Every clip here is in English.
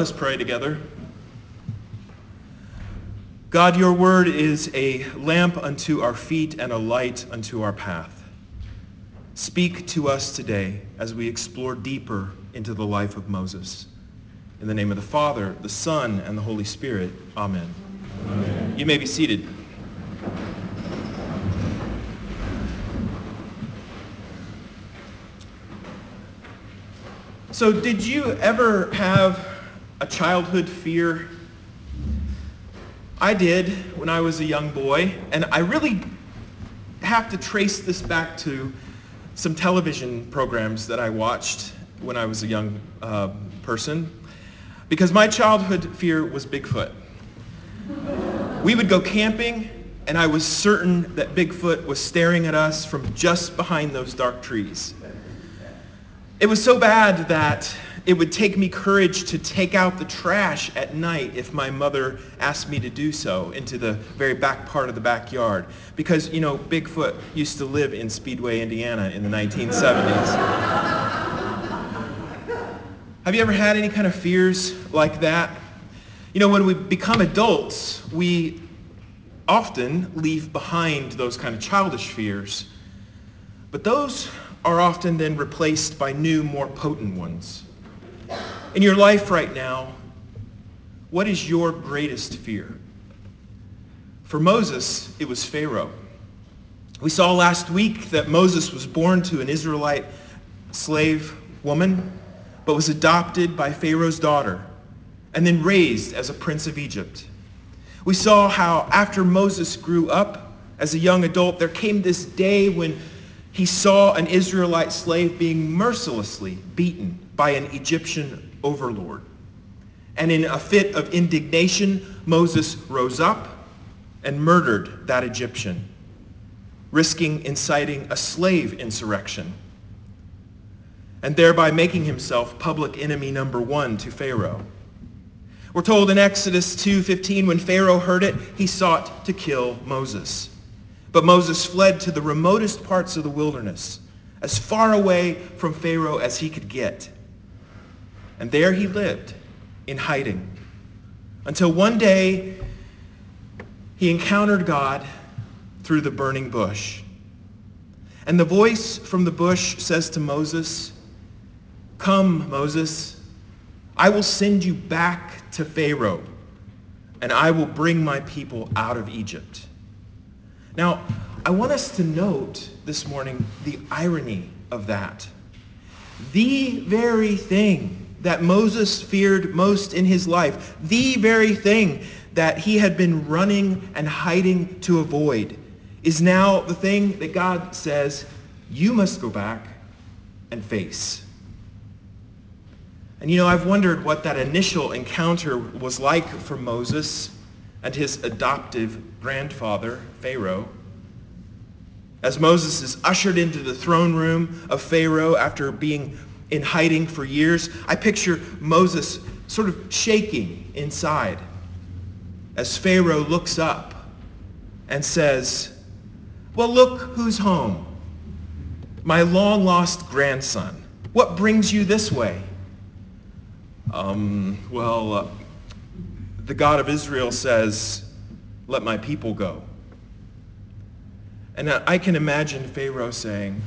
Let us pray together. God, your word is a lamp unto our feet and a light unto our path. Speak to us today as we explore deeper into the life of Moses. In the name of the Father, the Son, and the Holy Spirit, amen. amen. You may be seated. So did you ever have a childhood fear? I did when I was a young boy, and I really have to trace this back to some television programs that I watched when I was a young uh, person, because my childhood fear was Bigfoot. We would go camping, and I was certain that Bigfoot was staring at us from just behind those dark trees. It was so bad that it would take me courage to take out the trash at night if my mother asked me to do so into the very back part of the backyard. Because, you know, Bigfoot used to live in Speedway, Indiana in the 1970s. Have you ever had any kind of fears like that? You know, when we become adults, we often leave behind those kind of childish fears. But those are often then replaced by new, more potent ones. In your life right now, what is your greatest fear? For Moses, it was Pharaoh. We saw last week that Moses was born to an Israelite slave woman, but was adopted by Pharaoh's daughter and then raised as a prince of Egypt. We saw how after Moses grew up as a young adult, there came this day when he saw an Israelite slave being mercilessly beaten by an Egyptian overlord. And in a fit of indignation, Moses rose up and murdered that Egyptian, risking inciting a slave insurrection and thereby making himself public enemy number one to Pharaoh. We're told in Exodus 2.15, when Pharaoh heard it, he sought to kill Moses. But Moses fled to the remotest parts of the wilderness, as far away from Pharaoh as he could get. And there he lived in hiding until one day he encountered God through the burning bush. And the voice from the bush says to Moses, Come, Moses, I will send you back to Pharaoh, and I will bring my people out of Egypt. Now, I want us to note this morning the irony of that. The very thing that Moses feared most in his life, the very thing that he had been running and hiding to avoid, is now the thing that God says, you must go back and face. And you know, I've wondered what that initial encounter was like for Moses and his adoptive grandfather, Pharaoh. As Moses is ushered into the throne room of Pharaoh after being in hiding for years, I picture Moses sort of shaking inside as Pharaoh looks up and says, well, look who's home. My long-lost grandson. What brings you this way? Um, well, uh, the God of Israel says, let my people go. And I can imagine Pharaoh saying,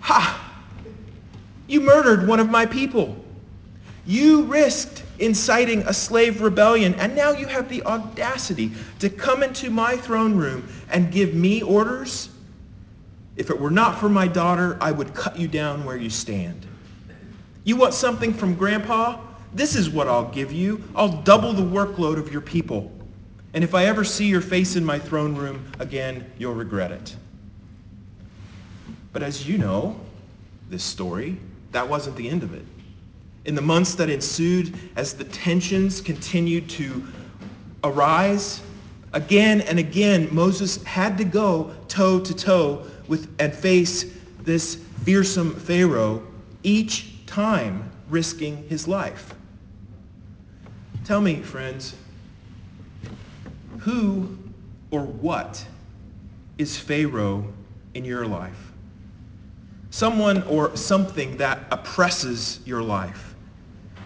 Ha! You murdered one of my people. You risked inciting a slave rebellion, and now you have the audacity to come into my throne room and give me orders? If it were not for my daughter, I would cut you down where you stand. You want something from Grandpa? This is what I'll give you. I'll double the workload of your people. And if I ever see your face in my throne room again, you'll regret it. But as you know, this story, that wasn't the end of it. In the months that ensued, as the tensions continued to arise, again and again, Moses had to go toe to toe with and face this fearsome Pharaoh, each time risking his life. Tell me, friends, who or what is Pharaoh in your life? Someone or something that oppresses your life,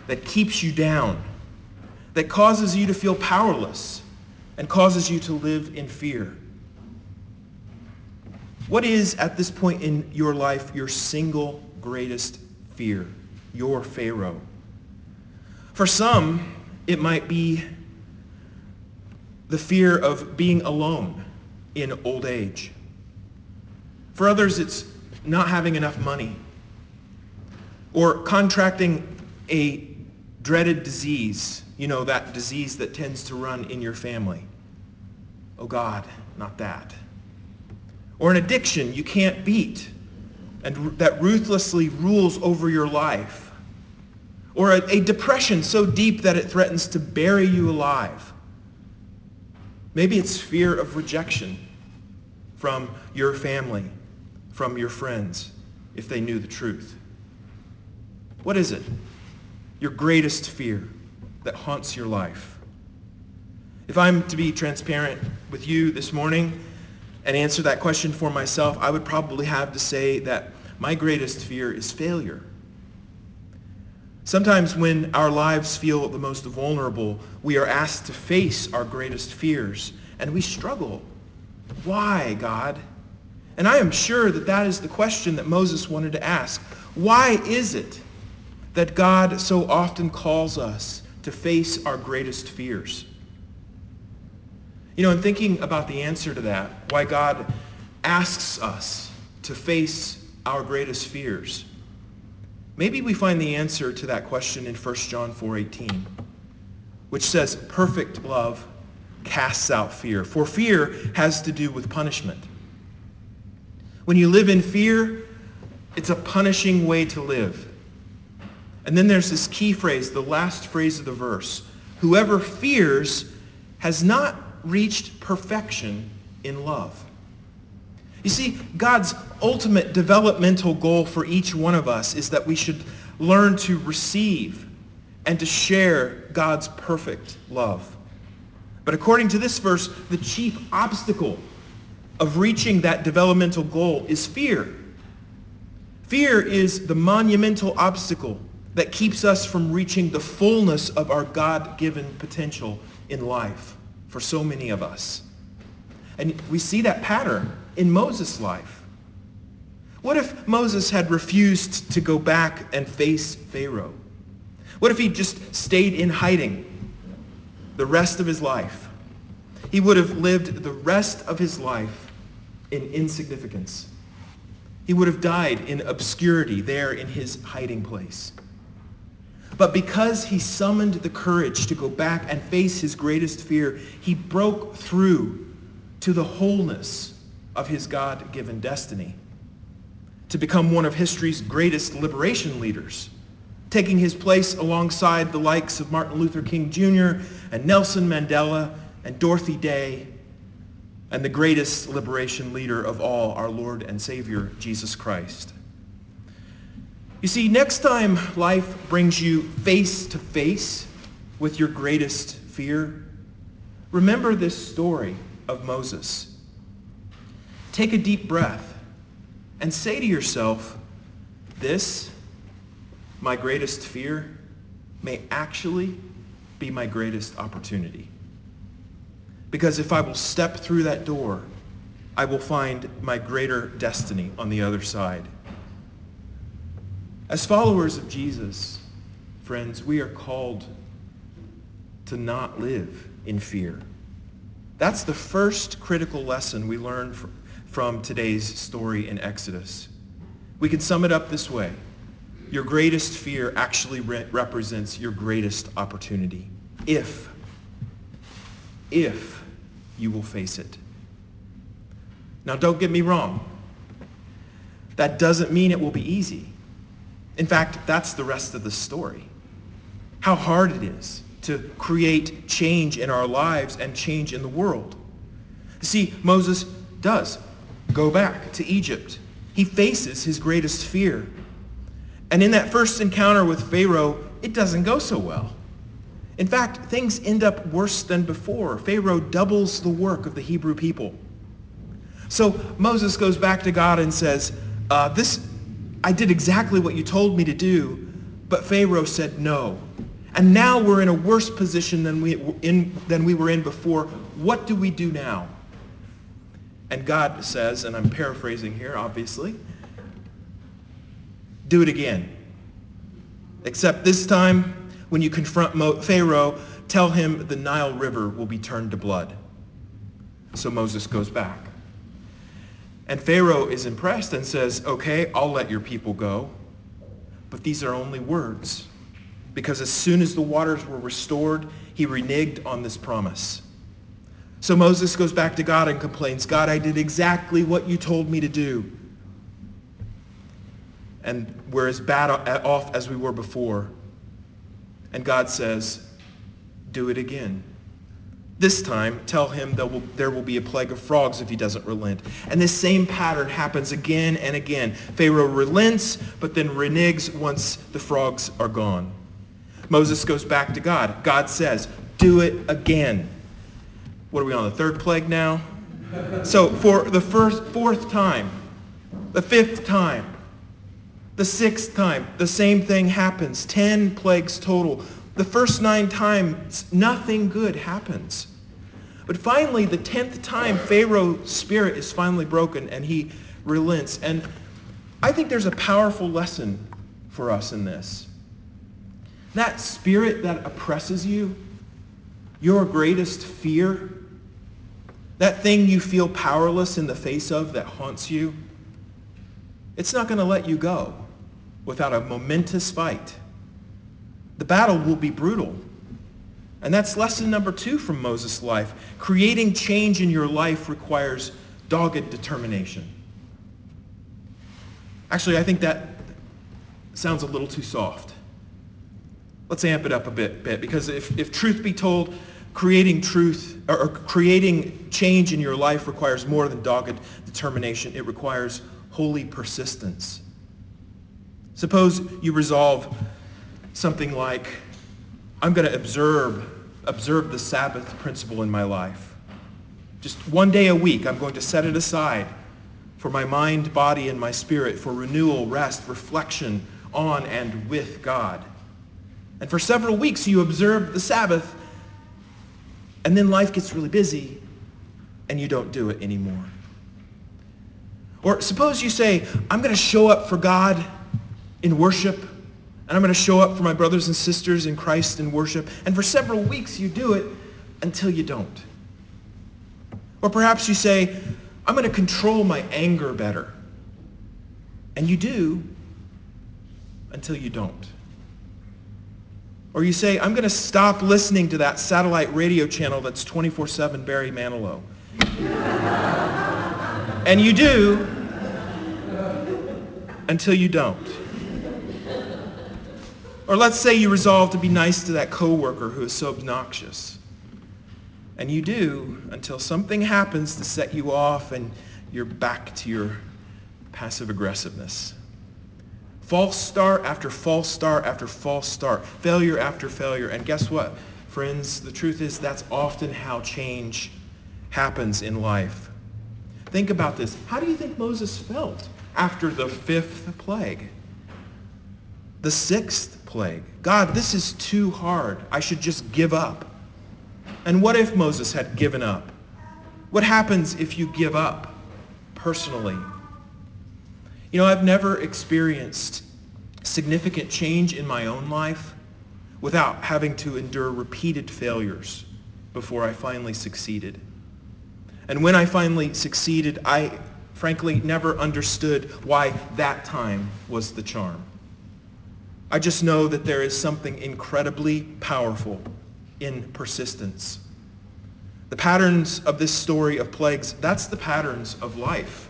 that keeps you down, that causes you to feel powerless and causes you to live in fear? What is, at this point in your life, your single greatest fear, your Pharaoh? For some, it might be the fear of being alone in old age. For others, it's not having enough money or contracting a dreaded disease, you know, that disease that tends to run in your family. Oh God, not that. Or an addiction you can't beat and that ruthlessly rules over your life. Or a, a depression so deep that it threatens to bury you alive. Maybe it's fear of rejection from your family, from your friends, if they knew the truth. What is it? Your greatest fear that haunts your life. If I'm to be transparent with you this morning and answer that question for myself, I would probably have to say that my greatest fear is failure. Sometimes when our lives feel the most vulnerable, we are asked to face our greatest fears, and we struggle. Why, God? And I am sure that that is the question that Moses wanted to ask. Why is it that God so often calls us to face our greatest fears? You know, in thinking about the answer to that, why God asks us to face our greatest fears, maybe we find the answer to that question in 1 John 4.18, which says, perfect love casts out fear. For fear has to do with punishment. When you live in fear, it's a punishing way to live. And then there's this key phrase, the last phrase of the verse. Whoever fears has not reached perfection in love. You see, God's ultimate developmental goal for each one of us is that we should learn to receive and to share God's perfect love. But according to this verse, the chief obstacle of reaching that developmental goal is fear. Fear is the monumental obstacle that keeps us from reaching the fullness of our God-given potential in life for so many of us. And we see that pattern in Moses' life. What if Moses had refused to go back and face Pharaoh? What if he just stayed in hiding the rest of his life? He would have lived the rest of his life in insignificance. He would have died in obscurity there in his hiding place. But because he summoned the courage to go back and face his greatest fear, he broke through to the wholeness of his God-given destiny to become one of history's greatest liberation leaders, taking his place alongside the likes of Martin Luther King Jr. and Nelson Mandela and Dorothy Day and the greatest liberation leader of all, our Lord and Savior, Jesus Christ. You see, next time life brings you face to face with your greatest fear, remember this story of Moses. Take a deep breath and say to yourself, this, my greatest fear, may actually be my greatest opportunity. Because if I will step through that door, I will find my greater destiny on the other side. As followers of Jesus, friends, we are called to not live in fear. That's the first critical lesson we learn from today's story in Exodus. We can sum it up this way. Your greatest fear actually re- represents your greatest opportunity. If, if you will face it. Now don't get me wrong. That doesn't mean it will be easy. In fact, that's the rest of the story. How hard it is to create change in our lives and change in the world. See, Moses does go back to Egypt. He faces his greatest fear. And in that first encounter with Pharaoh, it doesn't go so well. In fact, things end up worse than before. Pharaoh doubles the work of the Hebrew people. So Moses goes back to God and says, uh, this I did exactly what you told me to do, but Pharaoh said no. And now we're in a worse position than we, in, than we were in before. What do we do now? And God says, and I'm paraphrasing here, obviously, do it again. Except this time, when you confront Pharaoh, tell him the Nile River will be turned to blood. So Moses goes back. And Pharaoh is impressed and says, okay, I'll let your people go. But these are only words. Because as soon as the waters were restored, he reneged on this promise. So Moses goes back to God and complains, God, I did exactly what you told me to do. And we're as bad off as we were before. And God says, do it again. This time, tell him there will, there will be a plague of frogs if he doesn't relent. And this same pattern happens again and again. Pharaoh relents, but then reneges once the frogs are gone. Moses goes back to God. God says, do it again. What are we on, the third plague now? So for the first, fourth time, the fifth time, the sixth time, the same thing happens. Ten plagues total. The first nine times, nothing good happens. But finally, the tenth time, Pharaoh's spirit is finally broken and he relents. And I think there's a powerful lesson for us in this. That spirit that oppresses you, your greatest fear, that thing you feel powerless in the face of that haunts you, it's not going to let you go without a momentous fight. The battle will be brutal. And that's lesson number two from Moses' life. Creating change in your life requires dogged determination. Actually, I think that sounds a little too soft. Let's amp it up a bit, bit because if, if truth be told, creating truth or, or creating change in your life requires more than dogged determination. It requires holy persistence. Suppose you resolve something like, I'm going to observe, observe the Sabbath principle in my life. Just one day a week, I'm going to set it aside for my mind, body, and my spirit for renewal, rest, reflection on and with God. And for several weeks, you observe the Sabbath, and then life gets really busy, and you don't do it anymore. Or suppose you say, I'm going to show up for God in worship, and I'm going to show up for my brothers and sisters in Christ in worship. And for several weeks you do it until you don't. Or perhaps you say, I'm going to control my anger better. And you do until you don't. Or you say, I'm going to stop listening to that satellite radio channel that's 24-7 Barry Manilow. and you do until you don't. Or let's say you resolve to be nice to that coworker who is so obnoxious. And you do until something happens to set you off and you're back to your passive aggressiveness. False start after false start after false start. Failure after failure. And guess what, friends? The truth is that's often how change happens in life. Think about this. How do you think Moses felt after the fifth plague? The sixth plague. God, this is too hard. I should just give up. And what if Moses had given up? What happens if you give up personally? You know, I've never experienced significant change in my own life without having to endure repeated failures before I finally succeeded. And when I finally succeeded, I frankly never understood why that time was the charm. I just know that there is something incredibly powerful in persistence. The patterns of this story of plagues, that's the patterns of life.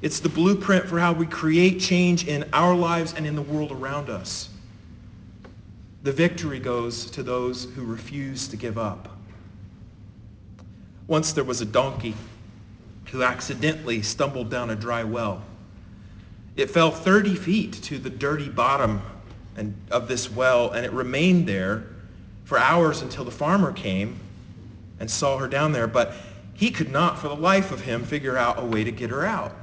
It's the blueprint for how we create change in our lives and in the world around us. The victory goes to those who refuse to give up. Once there was a donkey who accidentally stumbled down a dry well. It fell 30 feet to the dirty bottom of this well, and it remained there for hours until the farmer came and saw her down there. But he could not, for the life of him, figure out a way to get her out.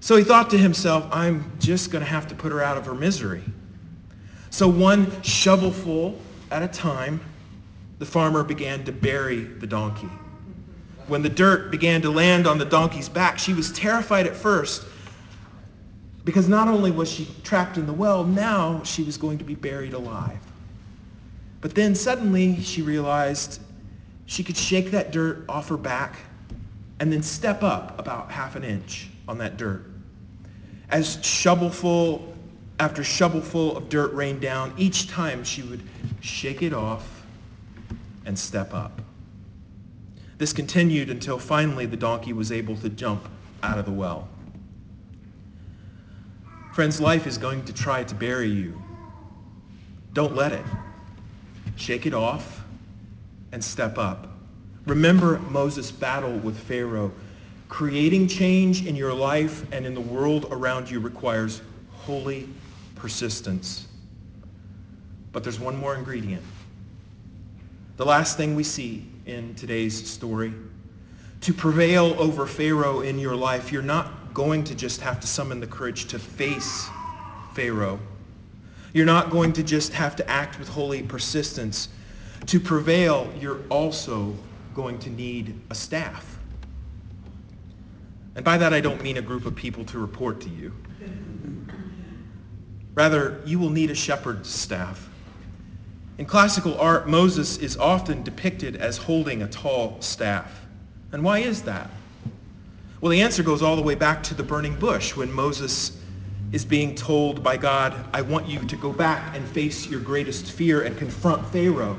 So he thought to himself, I'm just going to have to put her out of her misery. So one shovelful at a time, the farmer began to bury the donkey. When the dirt began to land on the donkey's back, she was terrified at first because not only was she trapped in the well, now she was going to be buried alive. But then suddenly she realized she could shake that dirt off her back and then step up about half an inch on that dirt. As shovelful after shovelful of dirt rained down, each time she would shake it off and step up. This continued until finally the donkey was able to jump out of the well. Friends, life is going to try to bury you. Don't let it. Shake it off and step up. Remember Moses' battle with Pharaoh. Creating change in your life and in the world around you requires holy persistence. But there's one more ingredient. The last thing we see in today's story. To prevail over Pharaoh in your life, you're not going to just have to summon the courage to face Pharaoh. You're not going to just have to act with holy persistence. To prevail, you're also going to need a staff. And by that I don't mean a group of people to report to you. Rather, you will need a shepherd's staff. In classical art, Moses is often depicted as holding a tall staff. And why is that? Well, the answer goes all the way back to the burning bush when Moses is being told by God, I want you to go back and face your greatest fear and confront Pharaoh.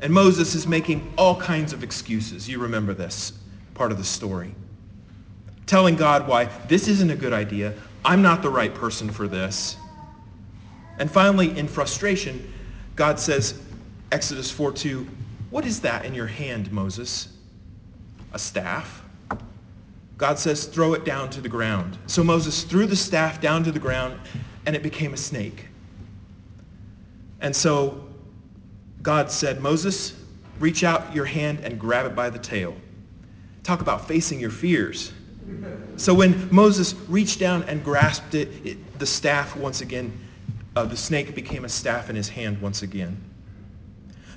And Moses is making all kinds of excuses. You remember this part of the story. Telling God why this isn't a good idea. I'm not the right person for this. And finally, in frustration, God says, Exodus 4.2, what is that in your hand, Moses? A staff? God says, throw it down to the ground. So Moses threw the staff down to the ground and it became a snake. And so God said, Moses, reach out your hand and grab it by the tail. Talk about facing your fears. So when Moses reached down and grasped it, it the staff once again uh, the snake became a staff in his hand once again.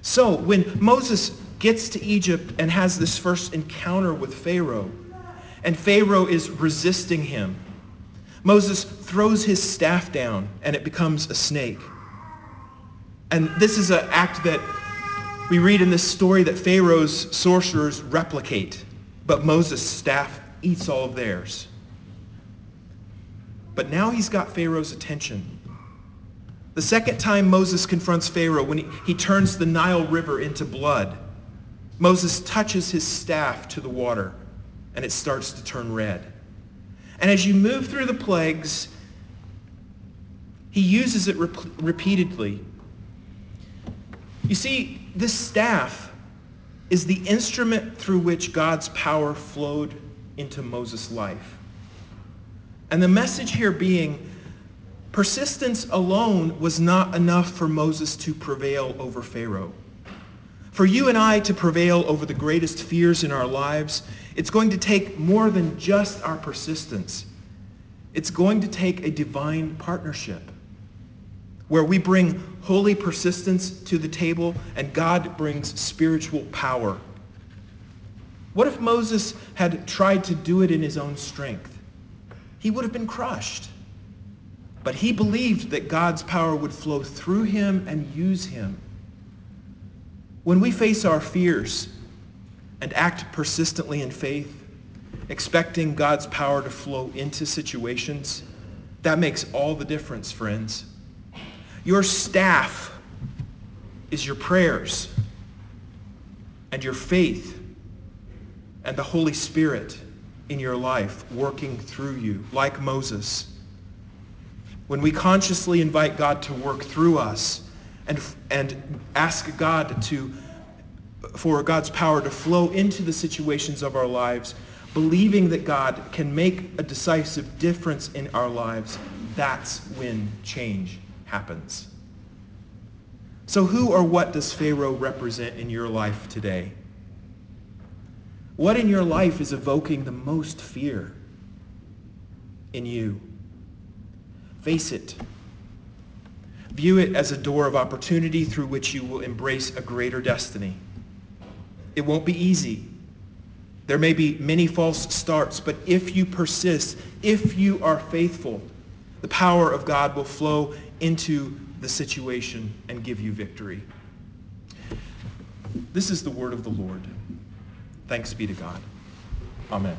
So when Moses gets to Egypt and has this first encounter with Pharaoh, and Pharaoh is resisting him, Moses throws his staff down and it becomes a snake. And this is an act that we read in this story that Pharaoh's sorcerers replicate, but Moses' staff eats all of theirs. But now he's got Pharaoh's attention. The second time Moses confronts Pharaoh, when he, he turns the Nile River into blood, Moses touches his staff to the water and it starts to turn red. And as you move through the plagues, he uses it rep- repeatedly. You see, this staff is the instrument through which God's power flowed into Moses' life. And the message here being Persistence alone was not enough for Moses to prevail over Pharaoh. For you and I to prevail over the greatest fears in our lives, it's going to take more than just our persistence. It's going to take a divine partnership where we bring holy persistence to the table and God brings spiritual power. What if Moses had tried to do it in his own strength? He would have been crushed. But he believed that God's power would flow through him and use him. When we face our fears and act persistently in faith, expecting God's power to flow into situations, that makes all the difference, friends. Your staff is your prayers and your faith and the Holy Spirit in your life working through you, like Moses when we consciously invite God to work through us and, and ask God to, for God's power to flow into the situations of our lives, believing that God can make a decisive difference in our lives, that's when change happens. So who or what does Pharaoh represent in your life today? What in your life is evoking the most fear in you? Face it. View it as a door of opportunity through which you will embrace a greater destiny. It won't be easy. There may be many false starts, but if you persist, if you are faithful, the power of God will flow into the situation and give you victory. This is the word of the Lord. Thanks be to God. Amen.